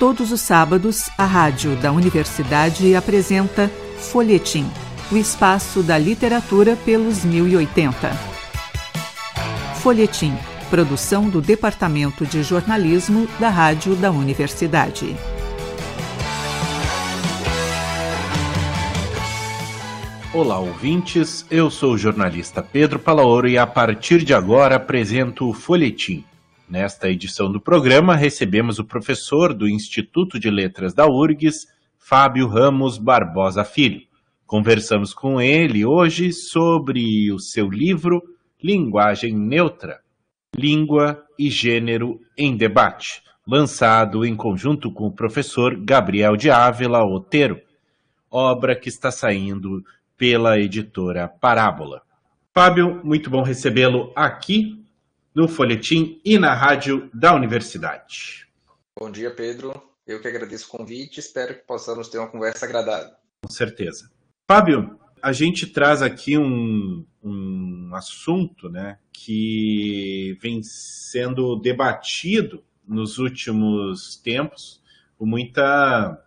Todos os sábados, a rádio da universidade apresenta Folhetim, o espaço da literatura pelos 1080. Folhetim, produção do Departamento de Jornalismo da Rádio da Universidade. Olá, ouvintes. Eu sou o jornalista Pedro Palaoro e a partir de agora apresento o Folhetim Nesta edição do programa, recebemos o professor do Instituto de Letras da URGS, Fábio Ramos Barbosa Filho. Conversamos com ele hoje sobre o seu livro Linguagem Neutra, Língua e Gênero em Debate, lançado em conjunto com o professor Gabriel de Ávila Otero, obra que está saindo pela editora Parábola. Fábio, muito bom recebê-lo aqui no Folhetim e na rádio da universidade. Bom dia, Pedro. Eu que agradeço o convite. Espero que possamos ter uma conversa agradável. Com certeza. Fábio, a gente traz aqui um, um assunto né, que vem sendo debatido nos últimos tempos com muita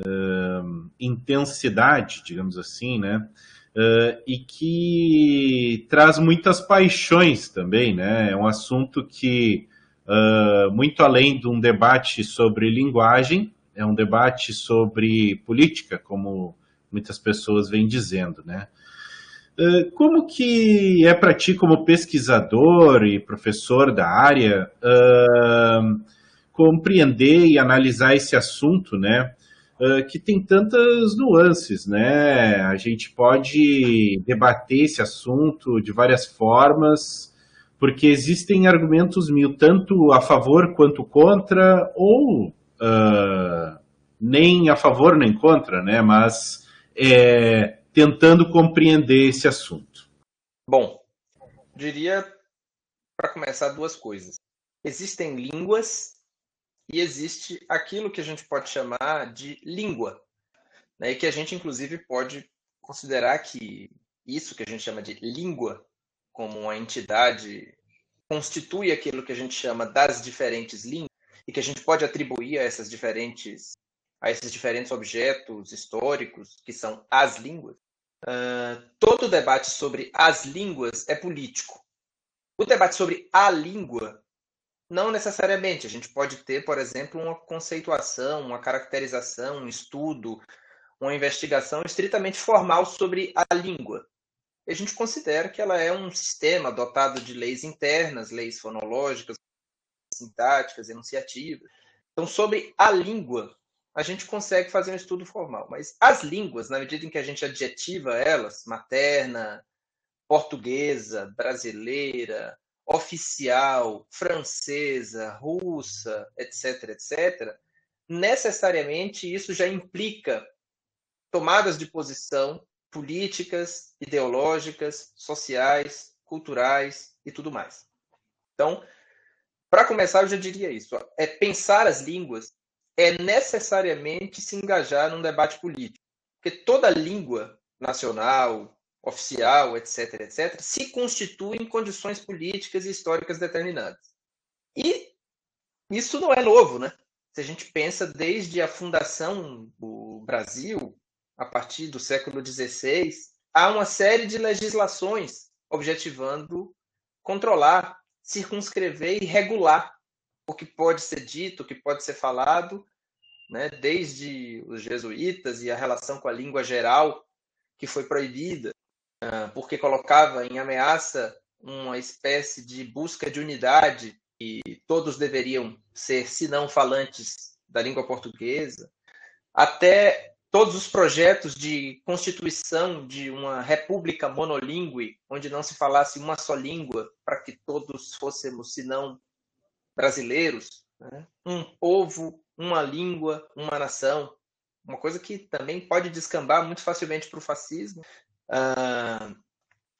uh, intensidade, digamos assim, né? Uh, e que traz muitas paixões também, né? É um assunto que, uh, muito além de um debate sobre linguagem, é um debate sobre política, como muitas pessoas vêm dizendo, né? Uh, como que é para ti, como pesquisador e professor da área, compreender e analisar esse assunto, né? Que tem tantas nuances, né? A gente pode debater esse assunto de várias formas, porque existem argumentos mil, tanto a favor quanto contra, ou uh, nem a favor nem contra, né? Mas é, tentando compreender esse assunto. Bom, diria para começar duas coisas. Existem línguas e existe aquilo que a gente pode chamar de língua, né? e que a gente, inclusive, pode considerar que isso que a gente chama de língua, como uma entidade, constitui aquilo que a gente chama das diferentes línguas, e que a gente pode atribuir a essas diferentes a esses diferentes objetos históricos que são as línguas. Uh, todo debate sobre as línguas é político. O debate sobre a língua não necessariamente. A gente pode ter, por exemplo, uma conceituação, uma caracterização, um estudo, uma investigação estritamente formal sobre a língua. A gente considera que ela é um sistema dotado de leis internas, leis fonológicas, sintáticas, enunciativas. Então, sobre a língua, a gente consegue fazer um estudo formal. Mas as línguas, na medida em que a gente adjetiva elas, materna, portuguesa, brasileira, oficial, francesa, russa, etc., etc., necessariamente isso já implica tomadas de posição políticas, ideológicas, sociais, culturais e tudo mais. Então, para começar, eu já diria isso: é pensar as línguas é necessariamente se engajar num debate político, porque toda língua nacional, oficial, etc., etc., se constitui em condições políticas e históricas determinadas. E isso não é novo, né? Se a gente pensa desde a fundação do Brasil, a partir do século XVI, há uma série de legislações objetivando controlar, circunscrever e regular o que pode ser dito, o que pode ser falado, né? desde os jesuítas e a relação com a língua geral, que foi proibida, porque colocava em ameaça uma espécie de busca de unidade e todos deveriam ser, se não falantes da língua portuguesa, até todos os projetos de constituição de uma república monolíngue, onde não se falasse uma só língua, para que todos fôssemos, se não brasileiros, né? um povo, uma língua, uma nação, uma coisa que também pode descambar muito facilmente para o fascismo, Uh,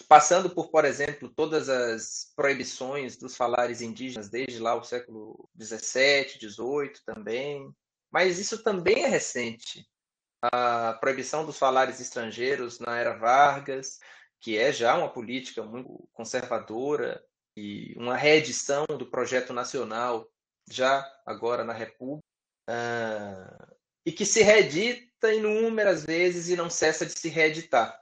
passando por, por exemplo, todas as proibições dos falares indígenas desde lá o século 17, 18 também. Mas isso também é recente. A proibição dos falares estrangeiros na era Vargas, que é já uma política muito conservadora e uma reedição do projeto nacional já agora na República. uh, e que se reedita inúmeras vezes e não cessa de se reeditar.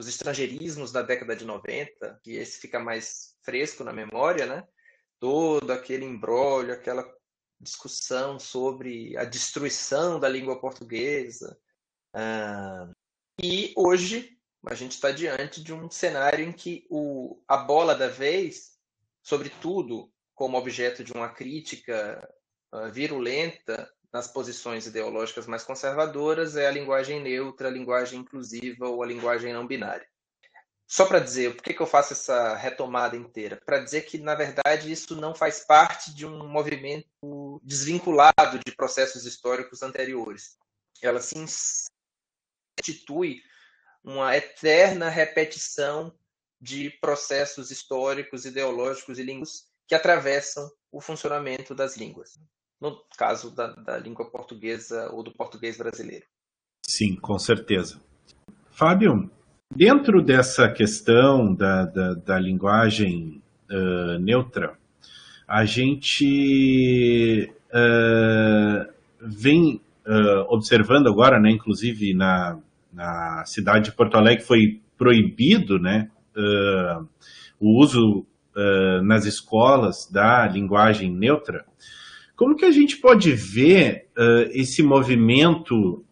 Os estrangeirismos da década de 90, que esse fica mais fresco na memória, né? todo aquele embrólio, aquela discussão sobre a destruição da língua portuguesa. Uh, e hoje a gente está diante de um cenário em que o, a bola da vez, sobretudo como objeto de uma crítica uh, virulenta nas posições ideológicas mais conservadoras, é a linguagem neutra, a linguagem inclusiva ou a linguagem não binária. Só para dizer, por que, que eu faço essa retomada inteira? Para dizer que, na verdade, isso não faz parte de um movimento desvinculado de processos históricos anteriores. Ela se institui uma eterna repetição de processos históricos, ideológicos e línguas que atravessam o funcionamento das línguas. No caso da, da língua portuguesa ou do português brasileiro. Sim, com certeza. Fábio, Dentro dessa questão da, da, da linguagem uh, neutra, a gente uh, vem uh, observando agora, né, inclusive na, na cidade de Porto Alegre foi proibido né, o uso nas escolas da linguagem neutra. Como que a gente pode ver esse movimento,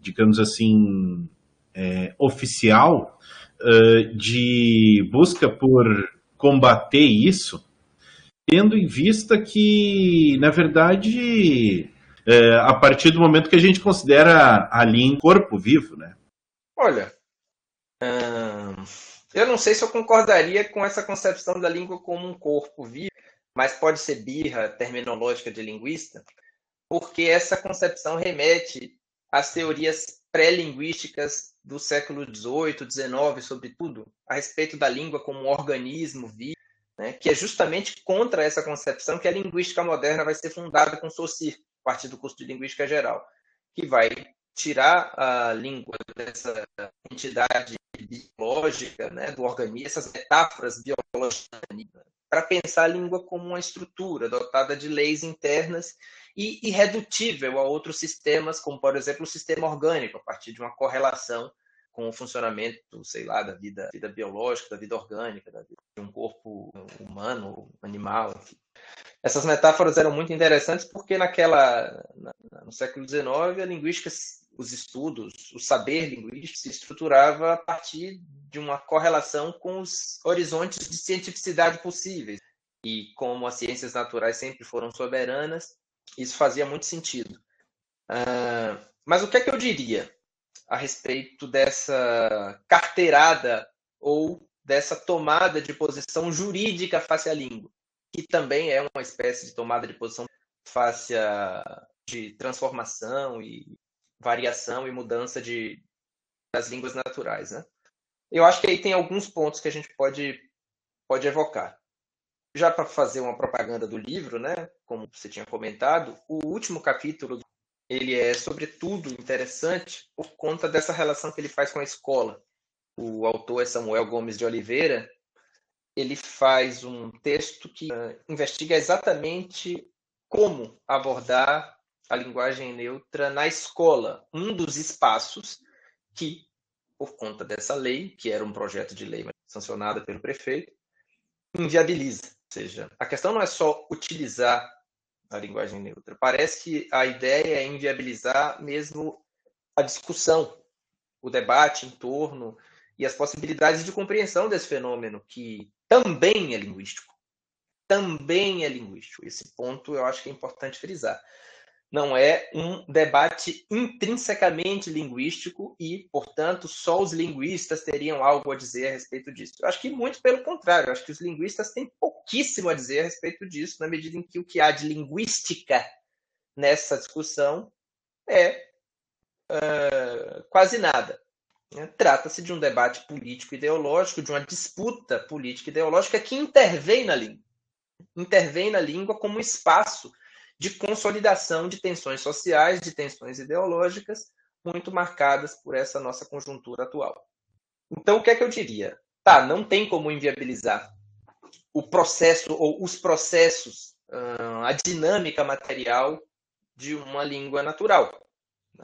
digamos assim, é, oficial uh, de busca por combater isso, tendo em vista que, na verdade, é, a partir do momento que a gente considera ali em corpo vivo, né? Olha, hum, eu não sei se eu concordaria com essa concepção da língua como um corpo vivo, mas pode ser birra terminológica de linguista, porque essa concepção remete às teorias pré-linguísticas do século XVIII, XIX, sobretudo, a respeito da língua como um organismo vivo, né, que é justamente contra essa concepção que a linguística moderna vai ser fundada com Saussure, a partir do curso de linguística geral, que vai tirar a língua dessa entidade biológica, né, do organismo, essas metáforas biológicas, para pensar a língua como uma estrutura dotada de leis internas e irredutível a outros sistemas, como, por exemplo, o sistema orgânico, a partir de uma correlação com o funcionamento, sei lá, da vida, vida biológica, da vida orgânica, da vida de um corpo humano, animal, enfim. Essas metáforas eram muito interessantes porque naquela no século XIX a linguística, os estudos, o saber linguístico se estruturava a partir de uma correlação com os horizontes de cientificidade possíveis. E como as ciências naturais sempre foram soberanas, isso fazia muito sentido. Uh, mas o que é que eu diria a respeito dessa carteirada ou dessa tomada de posição jurídica face à língua, que também é uma espécie de tomada de posição face a, de transformação e variação e mudança de, das línguas naturais, né? Eu acho que aí tem alguns pontos que a gente pode, pode evocar já para fazer uma propaganda do livro, né, como você tinha comentado, o último capítulo ele é sobretudo interessante por conta dessa relação que ele faz com a escola. O autor é Samuel Gomes de Oliveira. Ele faz um texto que uh, investiga exatamente como abordar a linguagem neutra na escola, um dos espaços que, por conta dessa lei, que era um projeto de lei sancionada pelo prefeito, inviabiliza seja, a questão não é só utilizar a linguagem neutra. Parece que a ideia é inviabilizar mesmo a discussão, o debate em torno e as possibilidades de compreensão desse fenômeno, que também é linguístico. Também é linguístico. Esse ponto eu acho que é importante frisar não é um debate intrinsecamente linguístico e, portanto, só os linguistas teriam algo a dizer a respeito disso. Eu acho que muito pelo contrário, eu acho que os linguistas têm pouquíssimo a dizer a respeito disso, na medida em que o que há de linguística nessa discussão é uh, quase nada. Trata-se de um debate político-ideológico, de uma disputa política-ideológica que intervém na língua. Intervém na língua como espaço de consolidação de tensões sociais, de tensões ideológicas, muito marcadas por essa nossa conjuntura atual. Então, o que é que eu diria? Tá, não tem como inviabilizar o processo ou os processos, a dinâmica material de uma língua natural?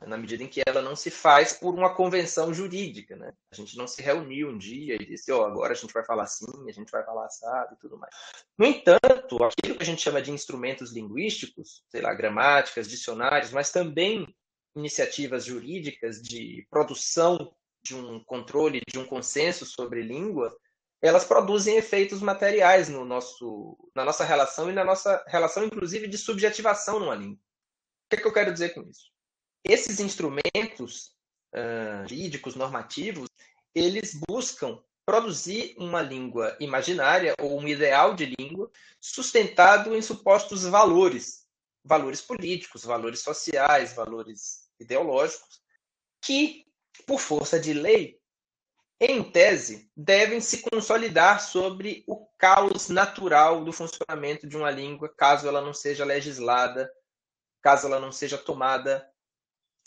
Na medida em que ela não se faz por uma convenção jurídica. Né? A gente não se reuniu um dia e disse, oh, agora a gente vai falar assim, a gente vai falar assado e tudo mais. No entanto, aquilo que a gente chama de instrumentos linguísticos, sei lá, gramáticas, dicionários, mas também iniciativas jurídicas de produção de um controle, de um consenso sobre língua, elas produzem efeitos materiais no nosso, na nossa relação e na nossa relação, inclusive, de subjetivação numa língua. O que, é que eu quero dizer com isso? Esses instrumentos uh, jurídicos, normativos, eles buscam produzir uma língua imaginária ou um ideal de língua sustentado em supostos valores, valores políticos, valores sociais, valores ideológicos, que, por força de lei, em tese, devem se consolidar sobre o caos natural do funcionamento de uma língua, caso ela não seja legislada, caso ela não seja tomada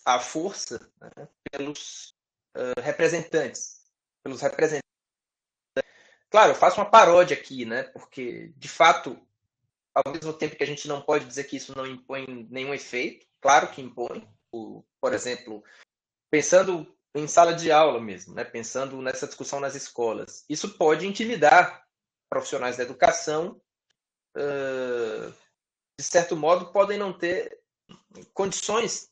à força né, pelos uh, representantes, pelos representantes. Claro, eu faço uma paródia aqui, né? Porque, de fato, ao mesmo tempo que a gente não pode dizer que isso não impõe nenhum efeito, claro que impõe. Por exemplo, pensando em sala de aula mesmo, né? pensando nessa discussão nas escolas. Isso pode intimidar profissionais da educação, uh, de certo modo, podem não ter condições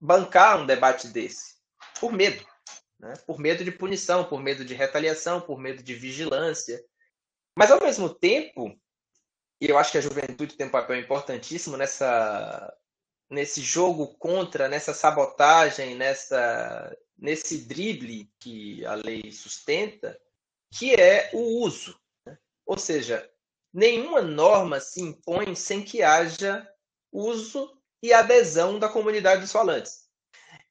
bancar um debate desse, por medo, né? por medo de punição, por medo de retaliação, por medo de vigilância. Mas, ao mesmo tempo, e eu acho que a juventude tem um papel importantíssimo nessa, nesse jogo contra, nessa sabotagem, nessa nesse drible que a lei sustenta, que é o uso. Né? Ou seja, nenhuma norma se impõe sem que haja uso e adesão da comunidade dos falantes.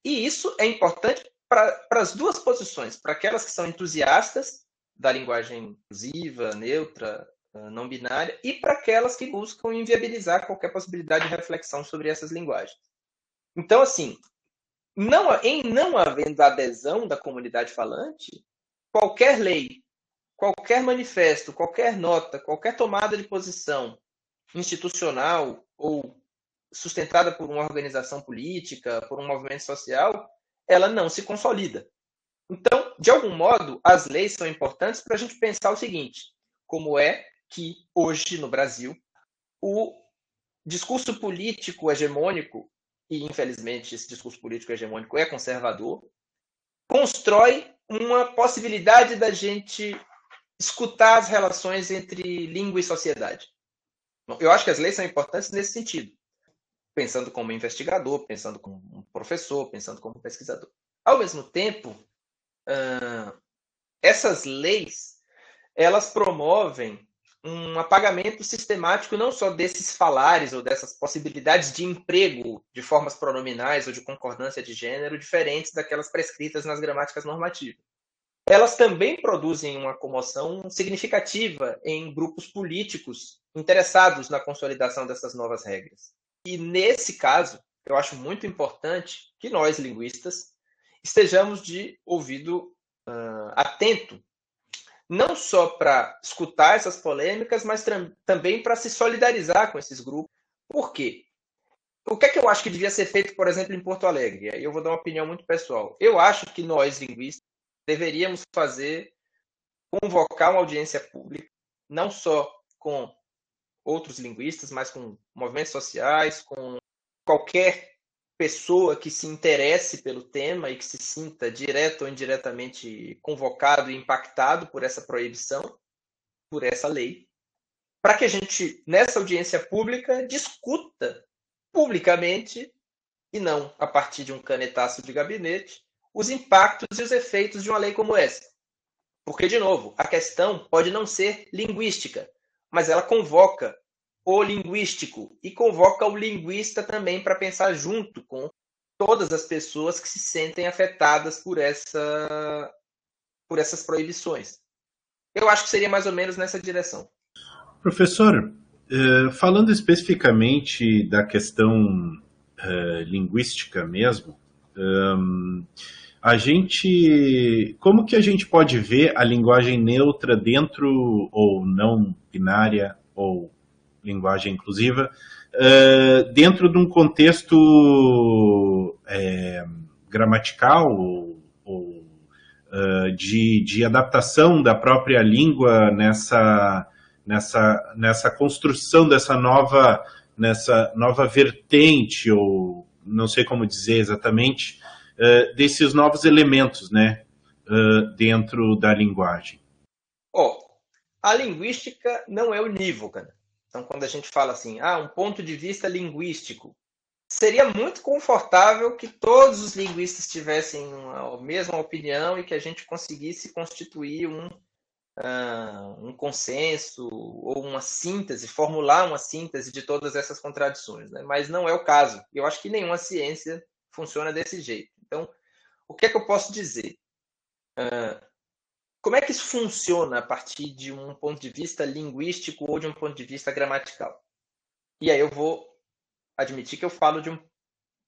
E isso é importante para as duas posições, para aquelas que são entusiastas da linguagem inclusiva, neutra, ah, não binária, e para aquelas que buscam inviabilizar qualquer possibilidade de reflexão sobre essas linguagens. Então, assim, não, em não havendo adesão da comunidade falante, qualquer lei, qualquer manifesto, qualquer nota, qualquer tomada de posição institucional ou sustentada por uma organização política, por um movimento social, ela não se consolida. Então, de algum modo, as leis são importantes para a gente pensar o seguinte: como é que hoje no Brasil o discurso político hegemônico e infelizmente esse discurso político hegemônico é conservador, constrói uma possibilidade da gente escutar as relações entre língua e sociedade. Eu acho que as leis são importantes nesse sentido, pensando como investigador, pensando como professor, pensando como pesquisador. Ao mesmo tempo, essas leis elas promovem um apagamento sistemático não só desses falares ou dessas possibilidades de emprego de formas pronominais ou de concordância de gênero diferentes daquelas prescritas nas gramáticas normativas. Elas também produzem uma comoção significativa em grupos políticos interessados na consolidação dessas novas regras. E nesse caso, eu acho muito importante que nós, linguistas, estejamos de ouvido uh, atento não só para escutar essas polêmicas, mas também para se solidarizar com esses grupos. Por quê? O que é que eu acho que devia ser feito, por exemplo, em Porto Alegre? Aí eu vou dar uma opinião muito pessoal. Eu acho que nós, linguistas, deveríamos fazer, convocar uma audiência pública, não só com outros linguistas, mas com movimentos sociais, com qualquer pessoa que se interesse pelo tema e que se sinta direto ou indiretamente convocado e impactado por essa proibição, por essa lei, para que a gente, nessa audiência pública, discuta publicamente e não a partir de um canetaço de gabinete os impactos e os efeitos de uma lei como essa. Porque, de novo, a questão pode não ser linguística, mas ela convoca o linguístico e convoca o linguista também para pensar junto com todas as pessoas que se sentem afetadas por essa por essas proibições. Eu acho que seria mais ou menos nessa direção. Professor, eh, falando especificamente da questão eh, linguística mesmo, ehm, a gente, como que a gente pode ver a linguagem neutra dentro ou não binária ou linguagem inclusiva, uh, dentro de um contexto é, gramatical ou, ou uh, de, de adaptação da própria língua nessa, nessa, nessa construção dessa nova, nessa nova vertente, ou não sei como dizer exatamente, uh, desses novos elementos né, dentro da linguagem. Oh, a linguística não é unívoca. Então, quando a gente fala assim, ah, um ponto de vista linguístico, seria muito confortável que todos os linguistas tivessem a mesma opinião e que a gente conseguisse constituir um, uh, um consenso ou uma síntese, formular uma síntese de todas essas contradições. Né? Mas não é o caso. Eu acho que nenhuma ciência funciona desse jeito. Então, o que é que eu posso dizer? Uh, como é que isso funciona a partir de um ponto de vista linguístico ou de um ponto de vista gramatical? E aí eu vou admitir que eu falo de um,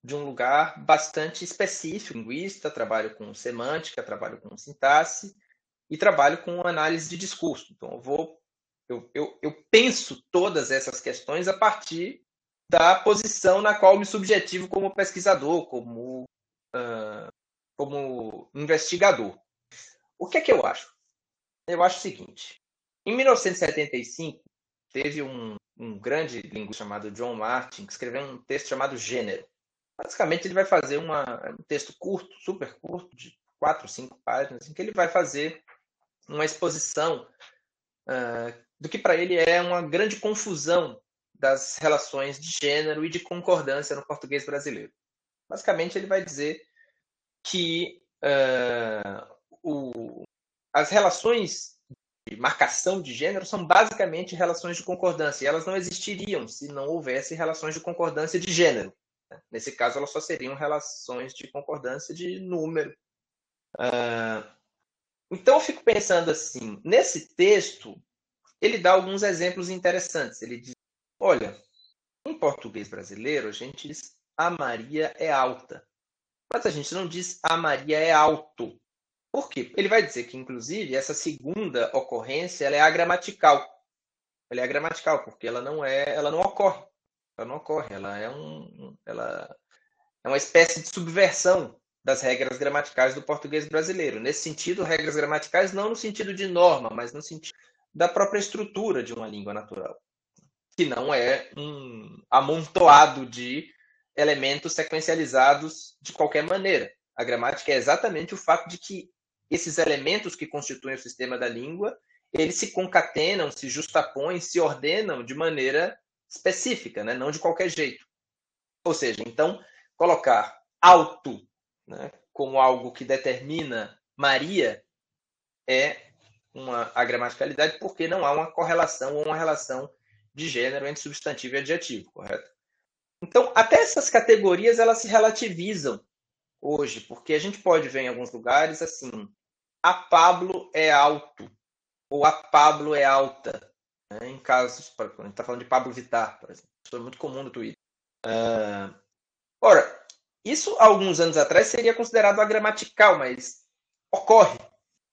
de um lugar bastante específico, linguista, trabalho com semântica, trabalho com sintaxe e trabalho com análise de discurso. Então eu vou eu, eu, eu penso todas essas questões a partir da posição na qual me subjetivo como pesquisador, como, uh, como investigador. O que é que eu acho? Eu acho o seguinte: em 1975, teve um, um grande linguista chamado John Martin que escreveu um texto chamado Gênero. Basicamente, ele vai fazer uma, um texto curto, super curto, de quatro, cinco páginas, em que ele vai fazer uma exposição uh, do que para ele é uma grande confusão das relações de gênero e de concordância no português brasileiro. Basicamente, ele vai dizer que uh, o, as relações de marcação de gênero são basicamente relações de concordância, e elas não existiriam se não houvesse relações de concordância de gênero. Né? Nesse caso, elas só seriam relações de concordância de número. Uh, então, eu fico pensando assim: nesse texto, ele dá alguns exemplos interessantes. Ele diz: olha, em português brasileiro, a gente diz a Maria é alta, mas a gente não diz a Maria é alto. Por quê? Ele vai dizer que, inclusive, essa segunda ocorrência ela é agramatical. Ela é agramatical, porque ela não é, ela não ocorre. Ela não ocorre, ela é um, ela é uma espécie de subversão das regras gramaticais do português brasileiro. Nesse sentido, regras gramaticais não no sentido de norma, mas no sentido da própria estrutura de uma língua natural, que não é um amontoado de elementos sequencializados de qualquer maneira. A gramática é exatamente o fato de que esses elementos que constituem o sistema da língua, eles se concatenam, se justapõem, se ordenam de maneira específica, né? não de qualquer jeito. Ou seja, então, colocar alto né, como algo que determina Maria é uma agramaticalidade porque não há uma correlação ou uma relação de gênero entre substantivo e adjetivo, correto? Então, até essas categorias elas se relativizam hoje, porque a gente pode ver em alguns lugares assim, a Pablo é alto ou a Pablo é alta. Né? Em casos, a gente está falando de Pablo Vittar, por exemplo. Isso é muito comum no Twitter. Uh, ora, isso alguns anos atrás seria considerado agramatical, mas ocorre.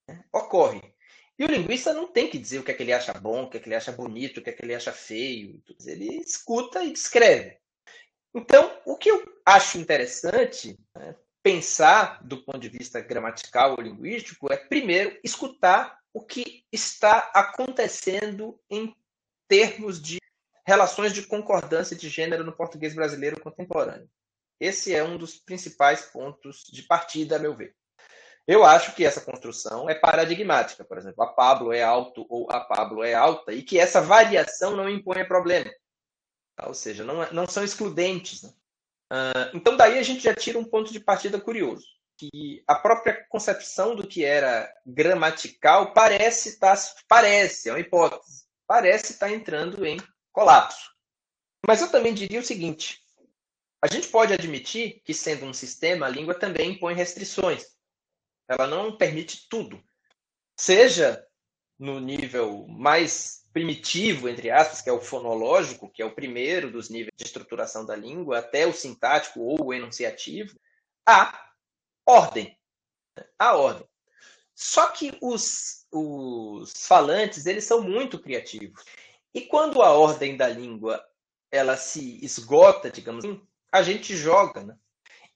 Né? Ocorre. E o linguista não tem que dizer o que é que ele acha bom, o que é que ele acha bonito, o que é que ele acha feio. Ele escuta e descreve. Então, o que eu acho interessante, né, pensar do ponto de vista gramatical ou linguístico é, primeiro, escutar o que está acontecendo em termos de relações de concordância de gênero no português brasileiro contemporâneo. Esse é um dos principais pontos de partida, a meu ver. Eu acho que essa construção é paradigmática. Por exemplo, a Pablo é alto ou a Pablo é alta, e que essa variação não impõe problema. Ou seja, não, é, não são excludentes. Né? Uh, então, daí a gente já tira um ponto de partida curioso, que a própria concepção do que era gramatical parece estar, tá, parece, é uma hipótese, parece estar tá entrando em colapso. Mas eu também diria o seguinte: a gente pode admitir que, sendo um sistema, a língua também impõe restrições. Ela não permite tudo. Seja no nível mais primitivo, entre aspas, que é o fonológico, que é o primeiro dos níveis de estruturação da língua, até o sintático ou o enunciativo, a ordem. A ordem. Só que os, os falantes, eles são muito criativos. E quando a ordem da língua ela se esgota, digamos assim, a gente joga. Né?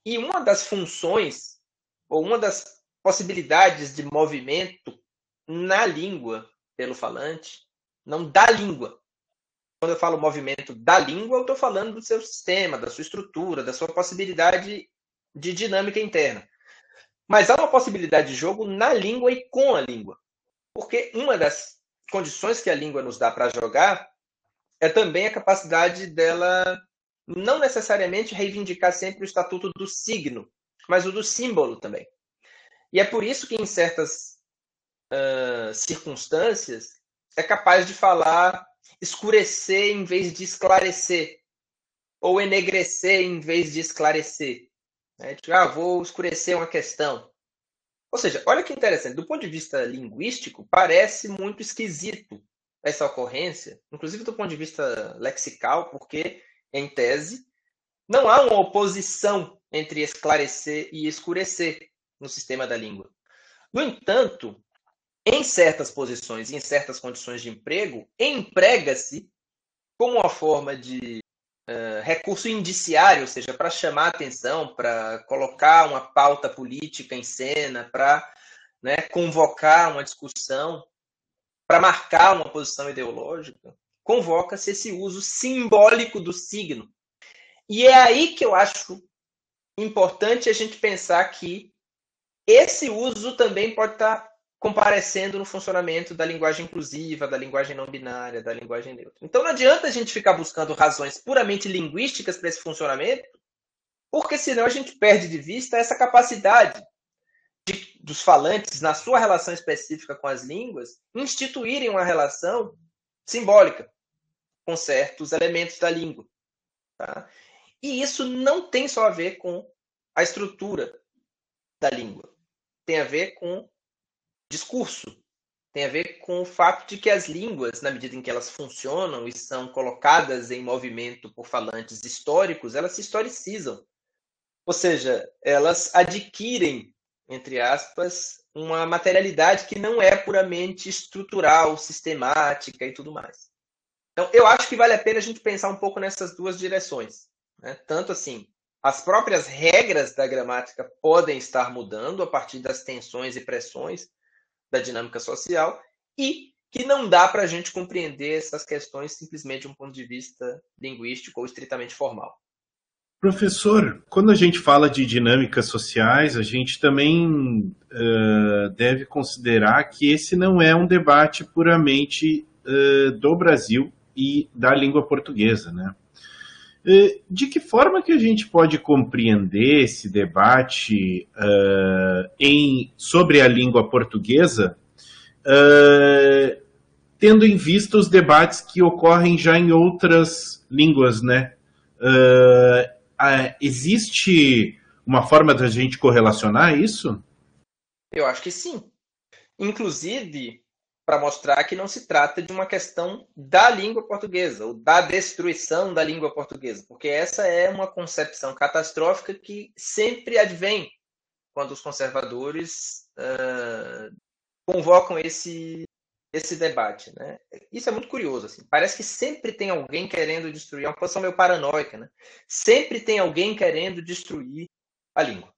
E uma das funções, ou uma das possibilidades de movimento na língua pelo falante, não da língua. Quando eu falo movimento da língua, eu estou falando do seu sistema, da sua estrutura, da sua possibilidade de dinâmica interna. Mas há uma possibilidade de jogo na língua e com a língua. Porque uma das condições que a língua nos dá para jogar é também a capacidade dela não necessariamente reivindicar sempre o estatuto do signo, mas o do símbolo também. E é por isso que, em certas uh, circunstâncias, é capaz de falar escurecer em vez de esclarecer, ou enegrecer em vez de esclarecer. Né? Tipo, ah, vou escurecer uma questão. Ou seja, olha que interessante, do ponto de vista linguístico, parece muito esquisito essa ocorrência, inclusive do ponto de vista lexical, porque, em tese, não há uma oposição entre esclarecer e escurecer no sistema da língua. No entanto, em certas posições em certas condições de emprego, emprega-se como uma forma de uh, recurso indiciário, ou seja, para chamar atenção, para colocar uma pauta política em cena, para né, convocar uma discussão, para marcar uma posição ideológica, convoca-se esse uso simbólico do signo. E é aí que eu acho importante a gente pensar que esse uso também pode estar comparecendo no funcionamento da linguagem inclusiva, da linguagem não binária, da linguagem neutra. Então não adianta a gente ficar buscando razões puramente linguísticas para esse funcionamento, porque senão a gente perde de vista essa capacidade de, dos falantes, na sua relação específica com as línguas, instituírem uma relação simbólica com certos elementos da língua. Tá? E isso não tem só a ver com a estrutura da língua tem a ver com discurso, tem a ver com o fato de que as línguas, na medida em que elas funcionam e são colocadas em movimento por falantes históricos, elas se historicizam. Ou seja, elas adquirem, entre aspas, uma materialidade que não é puramente estrutural, sistemática e tudo mais. Então, eu acho que vale a pena a gente pensar um pouco nessas duas direções. Né? Tanto assim, as próprias regras da gramática podem estar mudando a partir das tensões e pressões da dinâmica social e que não dá para a gente compreender essas questões simplesmente de um ponto de vista linguístico ou estritamente formal. Professor, quando a gente fala de dinâmicas sociais, a gente também uh, deve considerar que esse não é um debate puramente uh, do Brasil e da língua portuguesa, né? Eh, de que forma que a gente pode compreender esse debate uh, em, sobre a língua portuguesa, uh, tendo em vista os debates que ocorrem já em outras línguas, né? Uh, existe uma forma da gente correlacionar isso? Eu acho que sim. Inclusive, para mostrar que não se trata de uma questão da língua portuguesa, ou da destruição da língua portuguesa, porque essa é uma concepção catastrófica que sempre advém quando os conservadores uh, convocam esse, esse debate. Né? Isso é muito curioso. Assim. Parece que sempre tem alguém querendo destruir, é uma posição meio paranoica. Né? Sempre tem alguém querendo destruir a língua.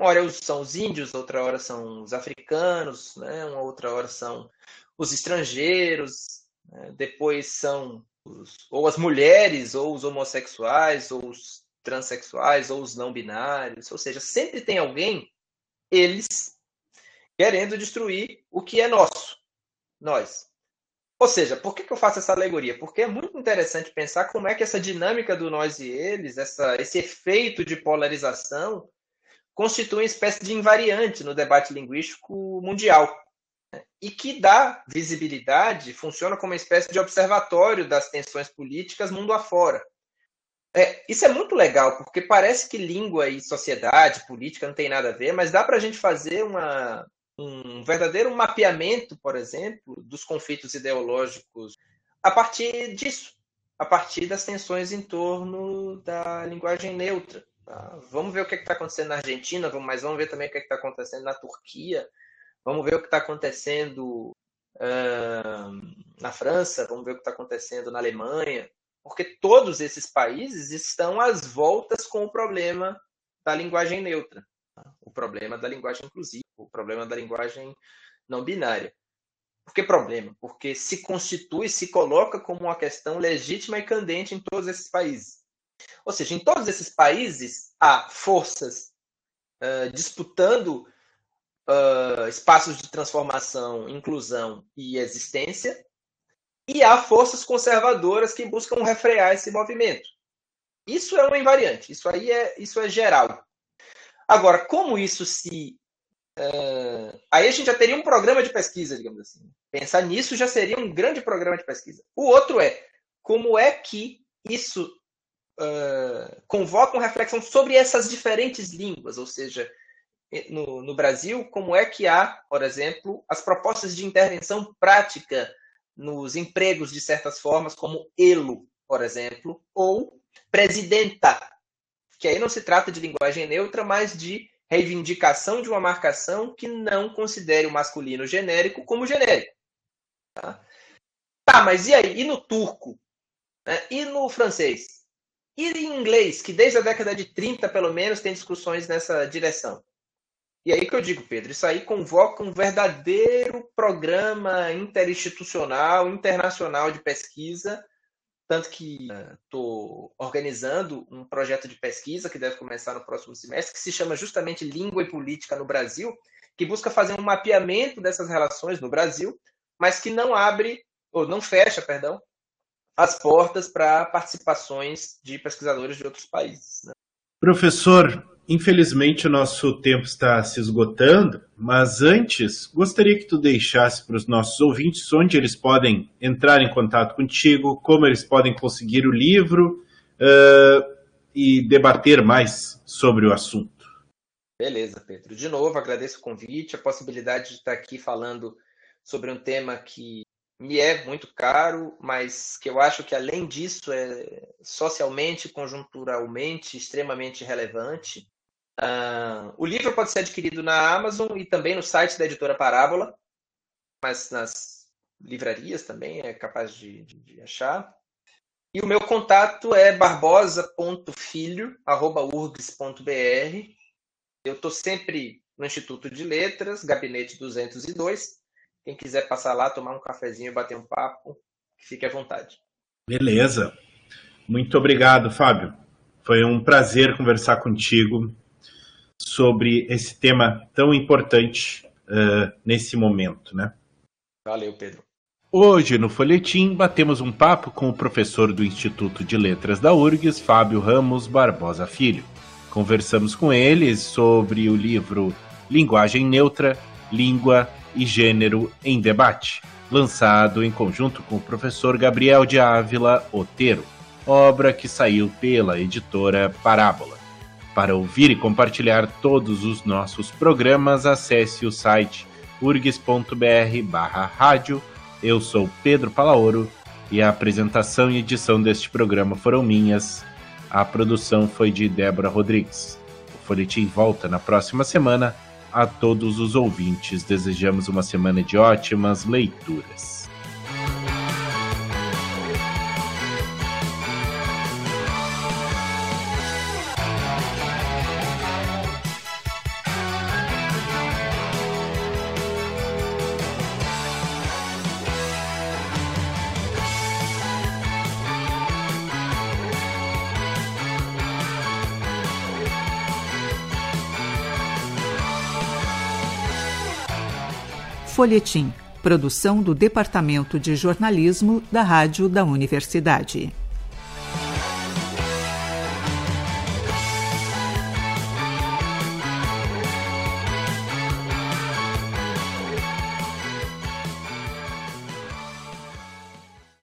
Hora são os índios, outra hora são os africanos, né? uma outra hora são os estrangeiros, né? depois são os, ou as mulheres, ou os homossexuais, ou os transexuais, ou os não binários. Ou seja, sempre tem alguém, eles, querendo destruir o que é nosso, nós. Ou seja, por que, que eu faço essa alegoria? Porque é muito interessante pensar como é que essa dinâmica do nós e eles, essa, esse efeito de polarização, constitui uma espécie de invariante no debate linguístico mundial né? e que dá visibilidade, funciona como uma espécie de observatório das tensões políticas mundo afora. É, isso é muito legal, porque parece que língua e sociedade, política não tem nada a ver, mas dá para a gente fazer uma, um verdadeiro mapeamento, por exemplo, dos conflitos ideológicos a partir disso, a partir das tensões em torno da linguagem neutra. Tá? Vamos ver o que é está acontecendo na Argentina, mas vamos ver também o que é está acontecendo na Turquia. Vamos ver o que está acontecendo uh, na França, vamos ver o que está acontecendo na Alemanha, porque todos esses países estão às voltas com o problema da linguagem neutra, o problema da linguagem inclusiva, o problema da linguagem não binária. Por que problema? Porque se constitui, se coloca como uma questão legítima e candente em todos esses países. Ou seja, em todos esses países há forças uh, disputando uh, espaços de transformação, inclusão e existência, e há forças conservadoras que buscam refrear esse movimento. Isso é uma invariante, isso aí é, isso é geral. Agora, como isso se. Uh, aí a gente já teria um programa de pesquisa, digamos assim. Pensar nisso já seria um grande programa de pesquisa. O outro é como é que isso uh, convoca uma reflexão sobre essas diferentes línguas, ou seja, no, no Brasil, como é que há, por exemplo, as propostas de intervenção prática nos empregos de certas formas, como elo, por exemplo, ou presidenta, que aí não se trata de linguagem neutra, mas de reivindicação de uma marcação que não considere o masculino genérico como genérico. Tá, tá mas e aí? E no turco? Né? E no francês? E em inglês, que desde a década de 30, pelo menos, tem discussões nessa direção? E aí que eu digo, Pedro, isso aí convoca um verdadeiro programa interinstitucional, internacional de pesquisa, tanto que estou uh, organizando um projeto de pesquisa que deve começar no próximo semestre, que se chama justamente Língua e Política no Brasil, que busca fazer um mapeamento dessas relações no Brasil, mas que não abre, ou não fecha, perdão, as portas para participações de pesquisadores de outros países. Né? Professor, Infelizmente, o nosso tempo está se esgotando, mas antes, gostaria que tu deixasse para os nossos ouvintes onde eles podem entrar em contato contigo, como eles podem conseguir o livro uh, e debater mais sobre o assunto. Beleza, Pedro. De novo, agradeço o convite, a possibilidade de estar aqui falando sobre um tema que me é muito caro, mas que eu acho que, além disso, é socialmente, conjunturalmente, extremamente relevante. Uh, o livro pode ser adquirido na Amazon e também no site da editora Parábola, mas nas livrarias também é capaz de, de, de achar. E o meu contato é barbosa.filho.urgs.br. Eu estou sempre no Instituto de Letras, gabinete 202. Quem quiser passar lá, tomar um cafezinho, bater um papo, fique à vontade. Beleza. Muito obrigado, Fábio. Foi um prazer conversar contigo sobre esse tema tão importante uh, nesse momento, né? Valeu, Pedro. Hoje, no Folhetim, batemos um papo com o professor do Instituto de Letras da URGS, Fábio Ramos Barbosa Filho. Conversamos com ele sobre o livro Linguagem Neutra, Língua e Gênero em Debate, lançado em conjunto com o professor Gabriel de Ávila Otero, obra que saiu pela editora Parábola. Para ouvir e compartilhar todos os nossos programas, acesse o site urgs.br/rádio. Eu sou Pedro Palaoro e a apresentação e edição deste programa foram minhas. A produção foi de Débora Rodrigues. O Folhetim volta na próxima semana. A todos os ouvintes, desejamos uma semana de ótimas leituras. Folhetim, produção do Departamento de Jornalismo da Rádio da Universidade.